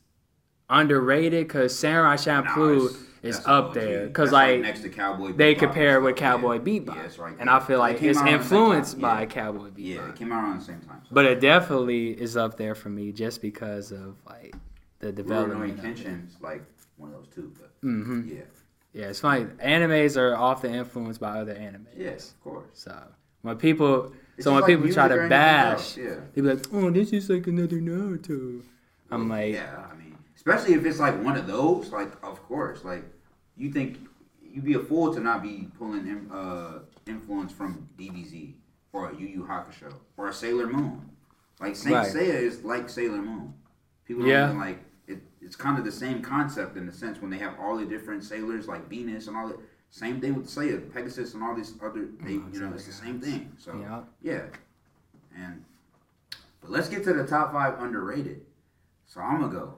underrated because Samurai Champloo nah, is that's up there because like next to Cowboy. they Bebop compare with. Cowboy yeah. Bebop, Yeah, right and. I feel like It it's out around the same influenced by Yeah. Cowboy Bebop. Yeah, it came out around the same time. So. But it definitely is up there for me just because of like the development. Kenshin's like one of those two. But mm-hmm. yeah, Yeah, it's funny. Animes are often influenced by other animes. yes, of course. So when people, It's so when like people try to bash, yeah. they be like, "Oh, this is like another Naruto." I'm like, yeah, I mean, especially if it's like one of those, like, of course, like, you think you'd be a fool to not be pulling in, uh, influence from DBZ or a Yu Yu Hakusho or a Sailor Moon. Like Saint Right. Seiya is like Sailor Moon. People don't Yeah. even like it. it's kind of the same concept in the sense when they have all the different sailors like Venus and all that. Same thing with Seiya, Pegasus, and all these other. They, you know, it's the same thing. So Yeah. yeah, and but let's get to the top five underrated. So I'm gonna go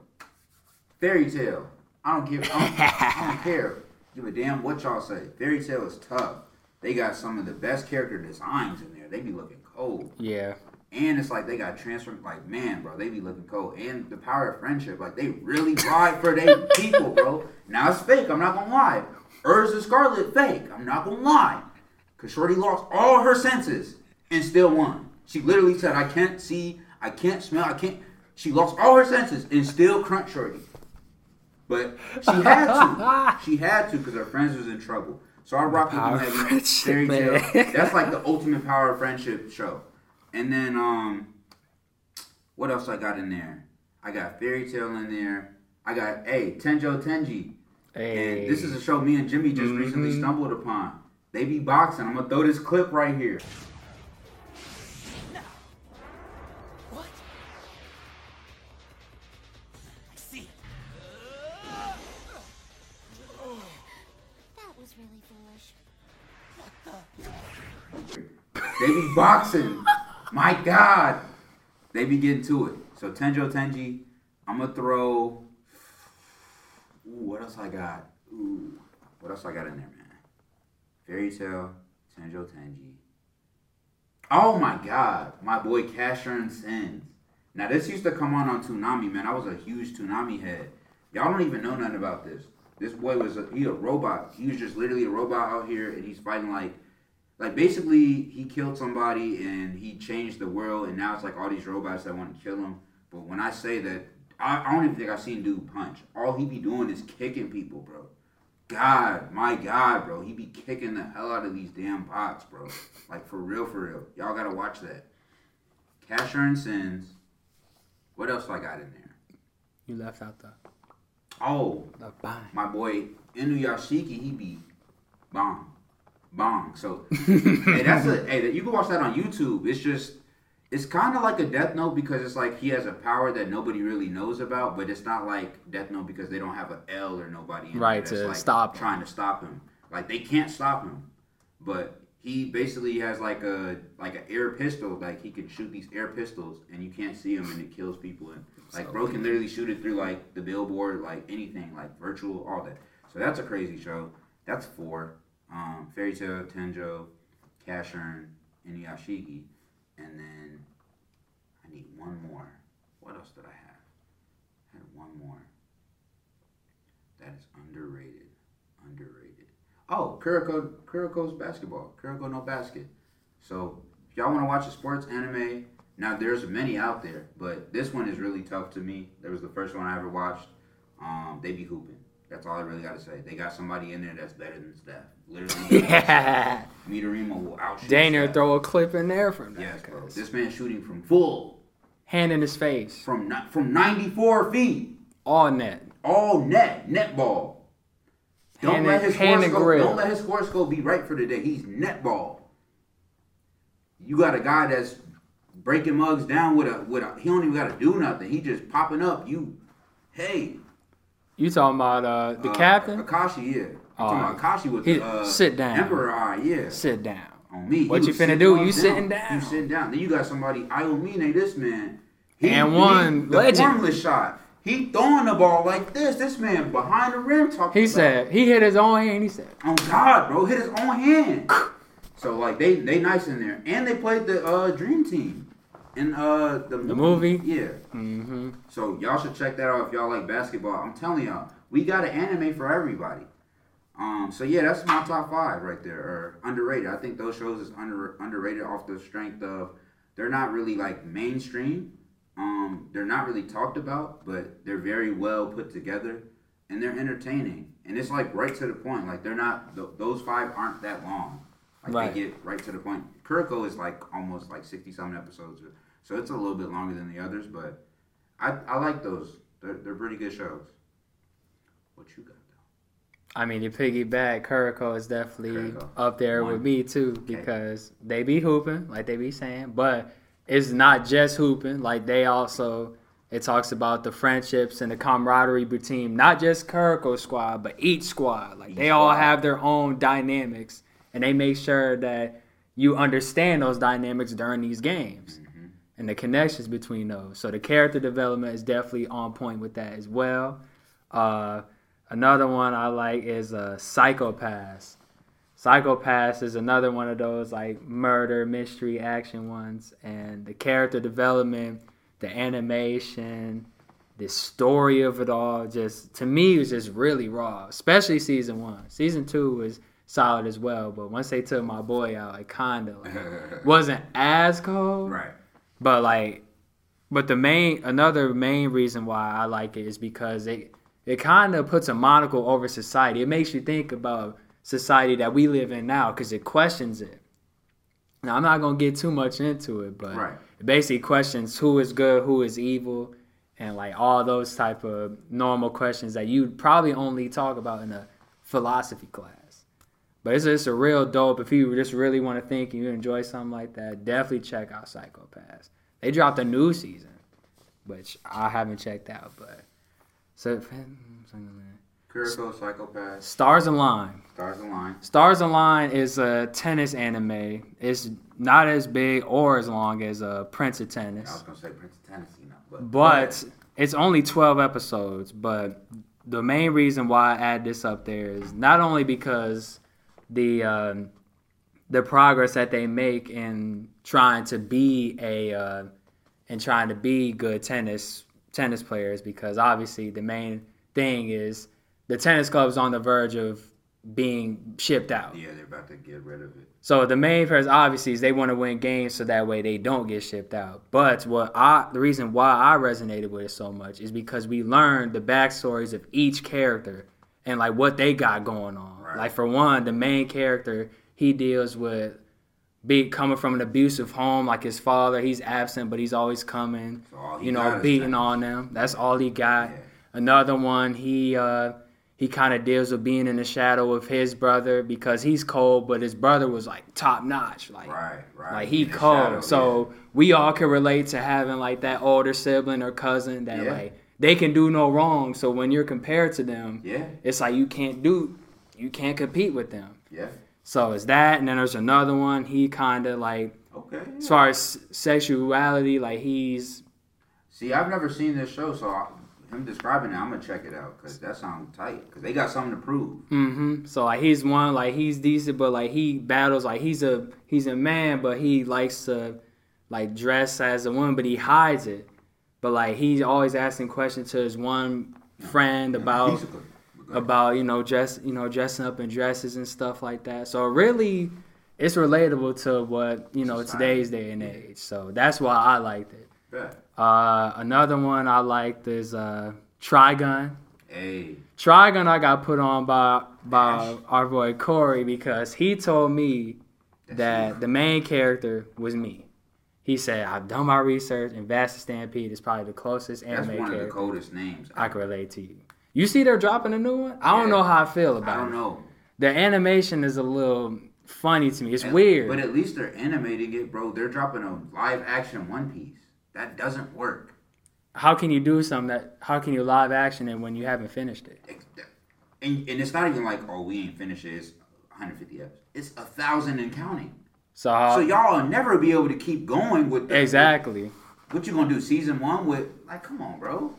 Fairy Tail. I don't give. I don't, I don't care. Give a damn what y'all say. Fairy Tail is tough. They got some of the best character designs in there. They be looking cold. Yeah. And it's like they got transformed. Like man, bro, they be looking cold. And the power of friendship. Like they really ride for their people, bro. Now it's fake. I'm not gonna lie. Erza Scarlet fake. I'm not gonna lie. Cause Shorty lost all her senses and still won. She literally said, "I can't see, I can't smell, I can't." She lost all her senses and still crunch Shorty. But she had to. she had to because her friends was in trouble. So I rock with them heavy. Fairy Tail. That's like the ultimate power of friendship show. And then um, what else I got in there? I got Fairy Tail in there. I got hey Tenjo Tenji. Hey. And this is a show me and Jimmy just recently Mhm. stumbled upon. They be boxing. I'm gonna throw this clip right here. They be boxing. My God. They be getting to it. So Tenjo Tenji, I'm gonna throw. Ooh, what else I got? Ooh, what else I got in there, man? Fairy Tail, Tenjo Tenji. Oh my God, my boy Casshern Sins. Now this used to come on on Toonami, man. I was a huge Toonami head. Y'all don't even know nothing about this. This boy was a he a robot. He was just literally a robot out here, and he's fighting like like basically he killed somebody and he changed the world and now it's like all these robots that want to kill him. But when i say that i, I don't even think i've seen dude punch. All he be doing is kicking people bro. God my god bro. He be kicking the hell out of these damn pots bro. Like for real for real. Y'all gotta watch that. Casshern Sins what else I got in there? You left out the oh the bind. my boy Inuyashiki, he be bomb, bomb. So hey, that's a hey, you can watch that on YouTube. It's just it's kind of like a Death Note because it's like he has a power that nobody really knows about, but it's not like Death Note because they don't have an L or nobody in Right, to like, stop him. trying to stop him. Like they can't stop him, but he basically has like a like an air pistol. Like he can shoot these air pistols, and you can't see him, and it kills people. And like bro can literally shoot it through like the billboard, like anything, like virtual, all that. So that's a crazy show. That's four. Um, Fairy Tail, Tenjo, Casshern, Inuyashiki, and then I need one more. What else did I have? I had one more. That is underrated. Underrated. Oh, Kuroko Kuroko's basketball. Kuroko no basket. So if y'all want to watch a sports anime, now there's many out there, but this one is really tough to me. That was the first one I ever watched. Um, they be hooping. That's all I really got to say. They got somebody in there that's better than Steph. Literally, Yeah. Will outshoot Daniel Steph. throw a clip in there from that. Yes, bro. This man shooting from full, Hand in his face. from from 94 feet, All net. all net, net ball. Don't Hand let his hand grill. Don't let his horoscope be right for the day. He's net ball. You got a guy that's breaking mugs down with a with a. He don't even got to do nothing. He just popping up. You, hey, You talking about uh, the uh, captain? Akashi, yeah. I'm Oh, talking about Akashi with he- the uh, sit down. Emperor eye, yeah. Sit down. on me. What He you finna do? You sitting down. You sitting down. Then you got somebody. Aomine, this man. He, And one the legend. formless shot. He throwing the ball like this. This man behind the rim talking. He said he hit his own hand. He said, "Oh God, bro, hit his own hand." so like they they nice in there, and they played the uh, Dream Team in uh the, The movie? Yeah. "Mm-hmm." So y'all should check that out if y'all like basketball. I'm telling y'all, we got an anime for everybody. Um, so yeah, that's my top five right there, or underrated. I think those shows is under underrated off the strength of they're not really like mainstream. Um, they're not really talked about, but they're very well put together and they're entertaining. And it's like right to the point. Like they're not th- those five aren't that long. Like Right. they get right to the point. Kuroko is like almost like sixty something episodes, so it's a little bit longer than the others. But I I like those. They're they're pretty good shows. What you got though? I mean, to piggyback, Kuroko is definitely Kuroko. up there One. with me too because they be hooping, like they be saying, but it's not just hooping. Like they also It talks about the friendships and the camaraderie between not just Kuroko squad, but each squad. Like Each they all have their own dynamics, and they make sure that you understand those dynamics during these games Mm-hmm. And the connections between those. So the character development is definitely on point with that as well. Uh, another one I like is uh, Psycho-Pass. Psycho-Pass is another one of those like murder mystery action ones, and the character development, the animation, the story of it all, just to me was just really raw. Especially season one. Season two was solid as well, but once they took my boy out, it kind of like wasn't as cold. Right. But like, but the main another main reason why I like it is because it it kind of puts a monocle over society. It makes you think about society that we live in now because it questions it. Now I'm not gonna get too much into it, but Right. it basically questions who is good, who is evil, and like all those type of normal questions that you'd probably only talk about in a philosophy class. But it's it's a real dope. If you just really want to think and you enjoy something like that, definitely check out Psycho-Pass. They dropped a new season, which I haven't checked out. But so Kuroko Psycho-Pass, Stars Align. Stars Align. Stars Align is a tennis anime. It's not as big or as long as uh, Prince of Tennis. I was gonna say Prince of Tennessee, now, but But it's only 12 episodes. But the main reason why I add this up there is not only because the um, the progress that they make in trying to be a uh, and trying to be good tennis tennis players because obviously the main thing is the tennis club's on the verge of being shipped out. yeah, they're about to get rid of it. So the main purpose obviously is they want to win games so that way they don't get shipped out. But what I the reason why I resonated with it so much is because we learned the backstories of each character and like what they got going on. Right. Like for one, the main character he deals with be coming from an abusive home, like his father, he's absent but he's always coming, he you know, beating on them. That's all he got. Yeah. Another one, he uh he kind of deals with being in the shadow of his brother because he's cold, but his brother was like top notch, like Right, right. like he cold. shadow, so we all can relate to having like that older sibling or cousin that Yeah. like they can do no wrong. So when you're compared to them, yeah, it's like you can't do, you can't compete with them. yeah, yeah. So it's that, and then there's another one. He kind of like Okay. as far as sexuality, like he's See, I've never seen this show, so I, him describing it, I'm gonna check it out because that sounds tight. Because they got something to prove. hmm So like he's one like he's decent, but like he battles like he's a he's a man, but he likes to like dress as a woman, but he hides it. But like he's always asking questions to his one friend about He's a good- good- about you know dress you know dressing up in dresses and stuff like that. So really, it's relatable to what you know Society. today's day and age. So that's why I liked it. Bet. Uh, another one I liked is uh, Trigun. Hey, Trigun I got put on by by our boy Corey because he told me That's that the main character was me. He said I've done my research and Vash the Stampede is probably the closest that's anime one of the character coldest names. I can relate to you. You see they're dropping a new one? I don't know how I feel about it. I don't it. know. The animation is a little funny to me. It's At- weird. But at least they're animating it, bro. They're dropping a live action One Piece. That doesn't work. how can you do something that how can you live action it when you haven't finished it? And, and it's not even like, oh, we ain't finished it. It's 150 episodes. It's a thousand and counting. So, how, So y'all will never be able to keep going with the, exactly. What you gonna do? Season one with like, come on, bro.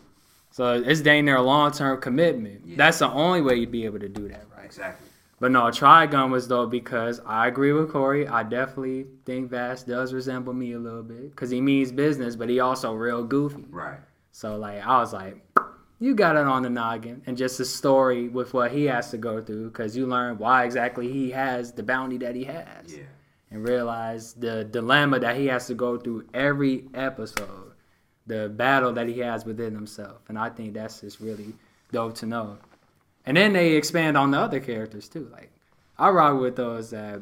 So it's dang near a long term commitment. Yeah. That's the only way you'd be able to do that, right? Exactly. But no, Trigun was though because I agree with Corey. I definitely think Vash does resemble me a little bit because he means business, but he also real goofy. Right. So like I was like, you got it on the noggin, and just the story with what he has to go through because you learn why exactly he has the bounty that he has, Yeah. and realize the dilemma that he has to go through every episode, the battle that he has within himself, and I think that's just really dope to know. And then they expand on the other characters too. Like I rock with those that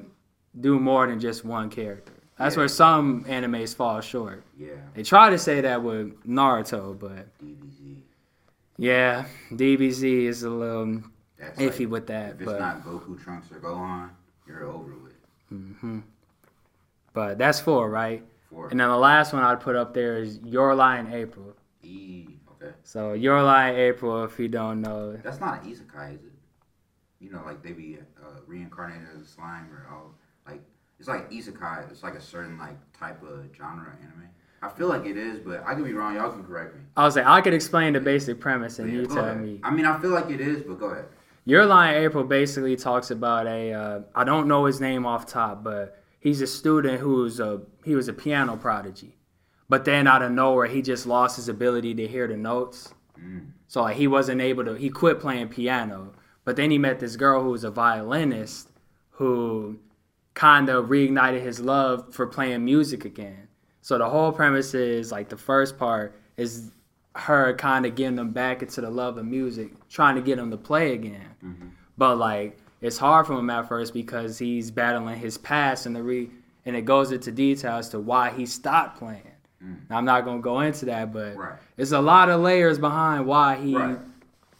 do more than just one character. That's Yeah. where some animes fall short. Yeah. They try to say that with Naruto, but DBZ. yeah, DBZ is a little That's iffy like, with that. If it's But not Goku, Trunks, or Gohan, you're over with. Mm-hmm. but that's four, right? Four. And then the last one I'd put up there is Your Lie in April. E. Okay. So Your Lie in April, if you don't know, That's not an isekai, is it? You know, like they be uh, reincarnated as a slime or all like it's like isekai. It's like a certain like type of genre anime. I feel like it is, but I could be wrong. Y'all can correct me. I was like, I could explain the basic premise, and Yeah, you tell ahead. me. I mean, I feel like it is, but go ahead. Your Lie in April basically talks about a uh, I don't know his name off top, but he's a student who's a he was a piano prodigy, but then out of nowhere he just lost his ability to hear the notes. Mm. So like he wasn't able to he quit playing piano, but then he met this girl who was a violinist who kind of reignited his love for playing music again. So the whole premise is like the first part is her kind of getting him back into the love of music, trying to get him to play again. Mm-hmm. But like it's hard for him at first because he's battling his past and the re and it goes into detail as to why he stopped playing. Now, I'm not gonna go into that, but Right. it's a lot of layers behind why he Right.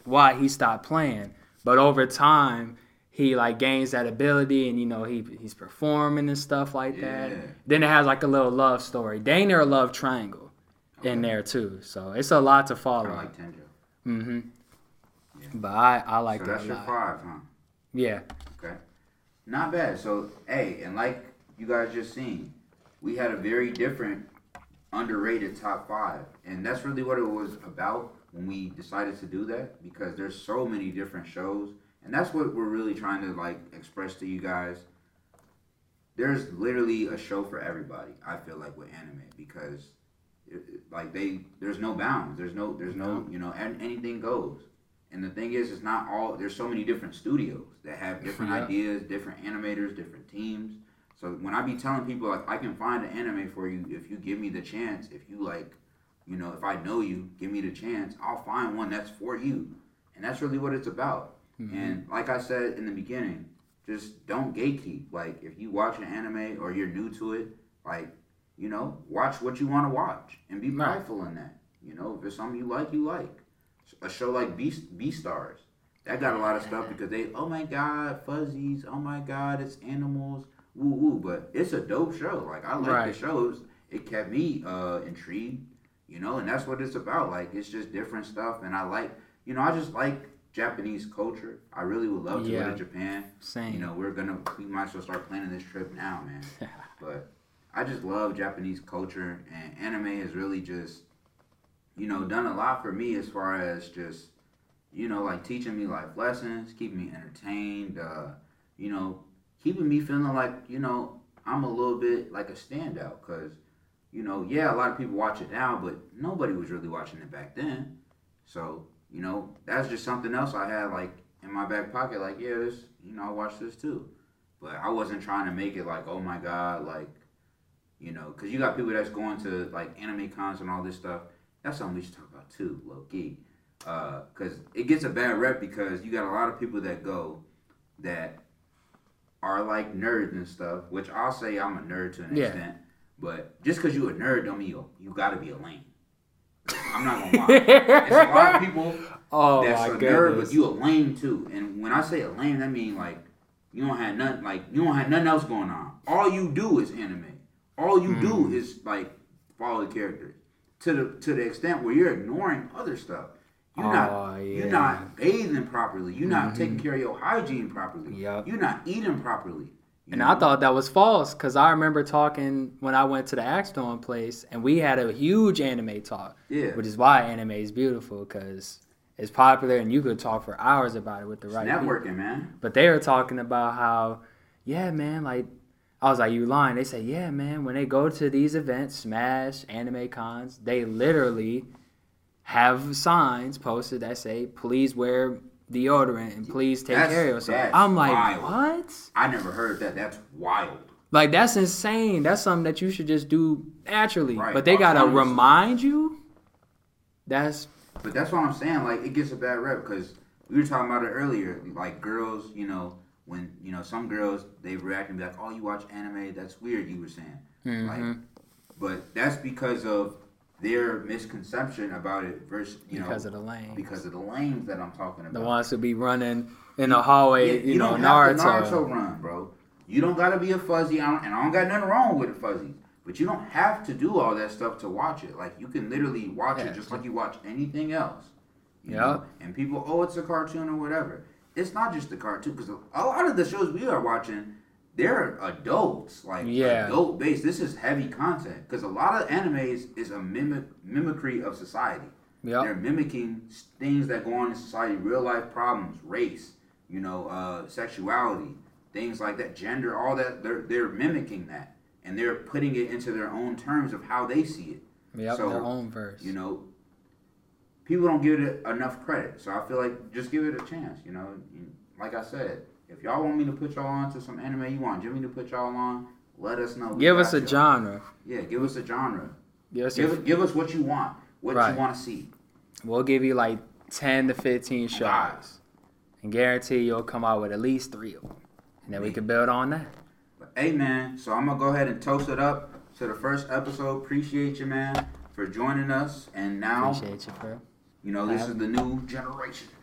why he stopped playing. But over time, he like gains that ability, and you know he he's performing and stuff like that. Then it has like a little love story. Dang near a love triangle in there too. So it's a lot to follow. Of like Tenjo. hmm But I I like So that that's your five, huh? Yeah. Okay. Not bad. So, hey, and like you guys just seen, we had a very different underrated top five. And that's really what it was about when we decided to do that because there's so many different shows. And that's what we're really trying to like express to you guys. There's literally a show for everybody, I feel like with anime because like they there's no bounds. There's no there's no, you know, and anything goes. And the thing is, it's not all. There's so many different studios that have different Yeah. ideas, different animators, different teams. So when I be telling people like I can find an anime for you if you give me the chance, if you like, you know, if I know you, give me the chance, I'll find one that's for you. And that's really what it's about. Mm-hmm. And like I said in the beginning, just don't gatekeep. Like if you watch an anime or you're new to it, like you know, watch what you want to watch and be prideful in that. You know, if it's something you like, you like. A show like Beast Stars, that got a lot of stuff because they, oh my god, fuzzies, oh my god, it's animals, woo woo. But it's a dope show. Like I like Right. the shows. It kept me uh, intrigued, you know, and that's what it's about. Like it's just different stuff, and I like, you know, I just like Japanese culture. I really would love to Yeah. go to Japan. Same. You know, we're gonna we might as well start planning this trip now, man. but I just love Japanese culture and anime is really just, you know, done a lot for me as far as just, you know, like teaching me life lessons, keeping me entertained, uh, you know, keeping me feeling like, you know, I'm a little bit like a standout because, you know, yeah, a lot of people watch it now, but nobody was really watching it back then. So, you know, that's just something else I had like in my back pocket, like, yeah, this, you know, I watched this too. But I wasn't trying to make it like, oh my God, like, you know, because you got people that's going to like anime cons and all this stuff. That's something we should talk about too, low key. Because it gets a bad rep because you got a lot of people that go that are like nerds and stuff, which I'll say I'm a nerd to an Yeah. extent. But just because you a nerd don't mean you, you got to be a lame. I'm not gonna lie. It's a lot of people Oh that's a nerd, but you a lame too. And when I say a lame, that mean like you don't have nothing like you don't have nothing else going on. All you do is anime. All you Hmm. do is like follow the characters to the to the extent where you're ignoring other stuff. You're Oh, not yeah. Mm-hmm. you're not bathing properly. You're not taking care of your hygiene properly. Yup. You're not eating properly. And know? I thought that was false because I remember talking when I went to the Axstone place and we had a huge anime talk. Yeah. Which is why anime is beautiful because it's popular and you could talk for hours about it with the It's right people. networking, man. But they were talking about how, yeah, man, like, I was like, you lying. They say, yeah, man, when they go to these events, Smash, anime cons, they literally have signs posted that say, please wear deodorant and please take That's- care of yourself. I'm like, wild. what? I never heard that. That's wild. Like, that's insane. That's something that you should just do naturally. Right, But they got to remind you? That's, But that's what I'm saying. Like it gets a bad rep because we were talking about it earlier. Like girls, you know, when you know some girls they react and be like, "Oh, you watch anime? That's weird." You were saying, like, mm-hmm. but that's because of their misconception about it versus you Because know of the lames. because of the lames that I'm talking about. the ones who be running in the hallway, Yeah, you, know, don't Naruto. have Naruto run, bro. You don't gotta be a fuzzy, I don't, and I don't got nothing wrong with the fuzzies. But you don't have to do all that stuff to watch it. Like you can literally watch Yeah. it just like you watch anything else. You Yeah. know? And people, oh, it's a cartoon or whatever. It's not just the cartoon because a lot of the shows we are watching, they're adults, like Yeah. adult based. This is heavy content because a lot of animes is, a mimic mimicry of society. They're mimicking things that go on in society, real life problems, race, you know, uh, sexuality, things like that, gender, all that. They're they're mimicking that, and they're putting it into their own terms of how they see it. Yep. So, their own verse. You know, people don't give it enough credit, so I feel like just give it a chance. You know, like I said, if y'all want me to put y'all on to some anime you want Jimmy to put y'all on, let us know. Give us a y'all. genre. Yeah, give us a genre. Give us Give a, us, give us what you want, what Right. you want to see. we'll give you like ten to fifteen shows, Guys. and guarantee you'll come out with at least three of them, and then we can build on that. But, hey man, so I'm gonna go ahead and toast it up to the first episode. Appreciate you, man, for joining us. And now, Appreciate you, bro. You know, this is the new generation.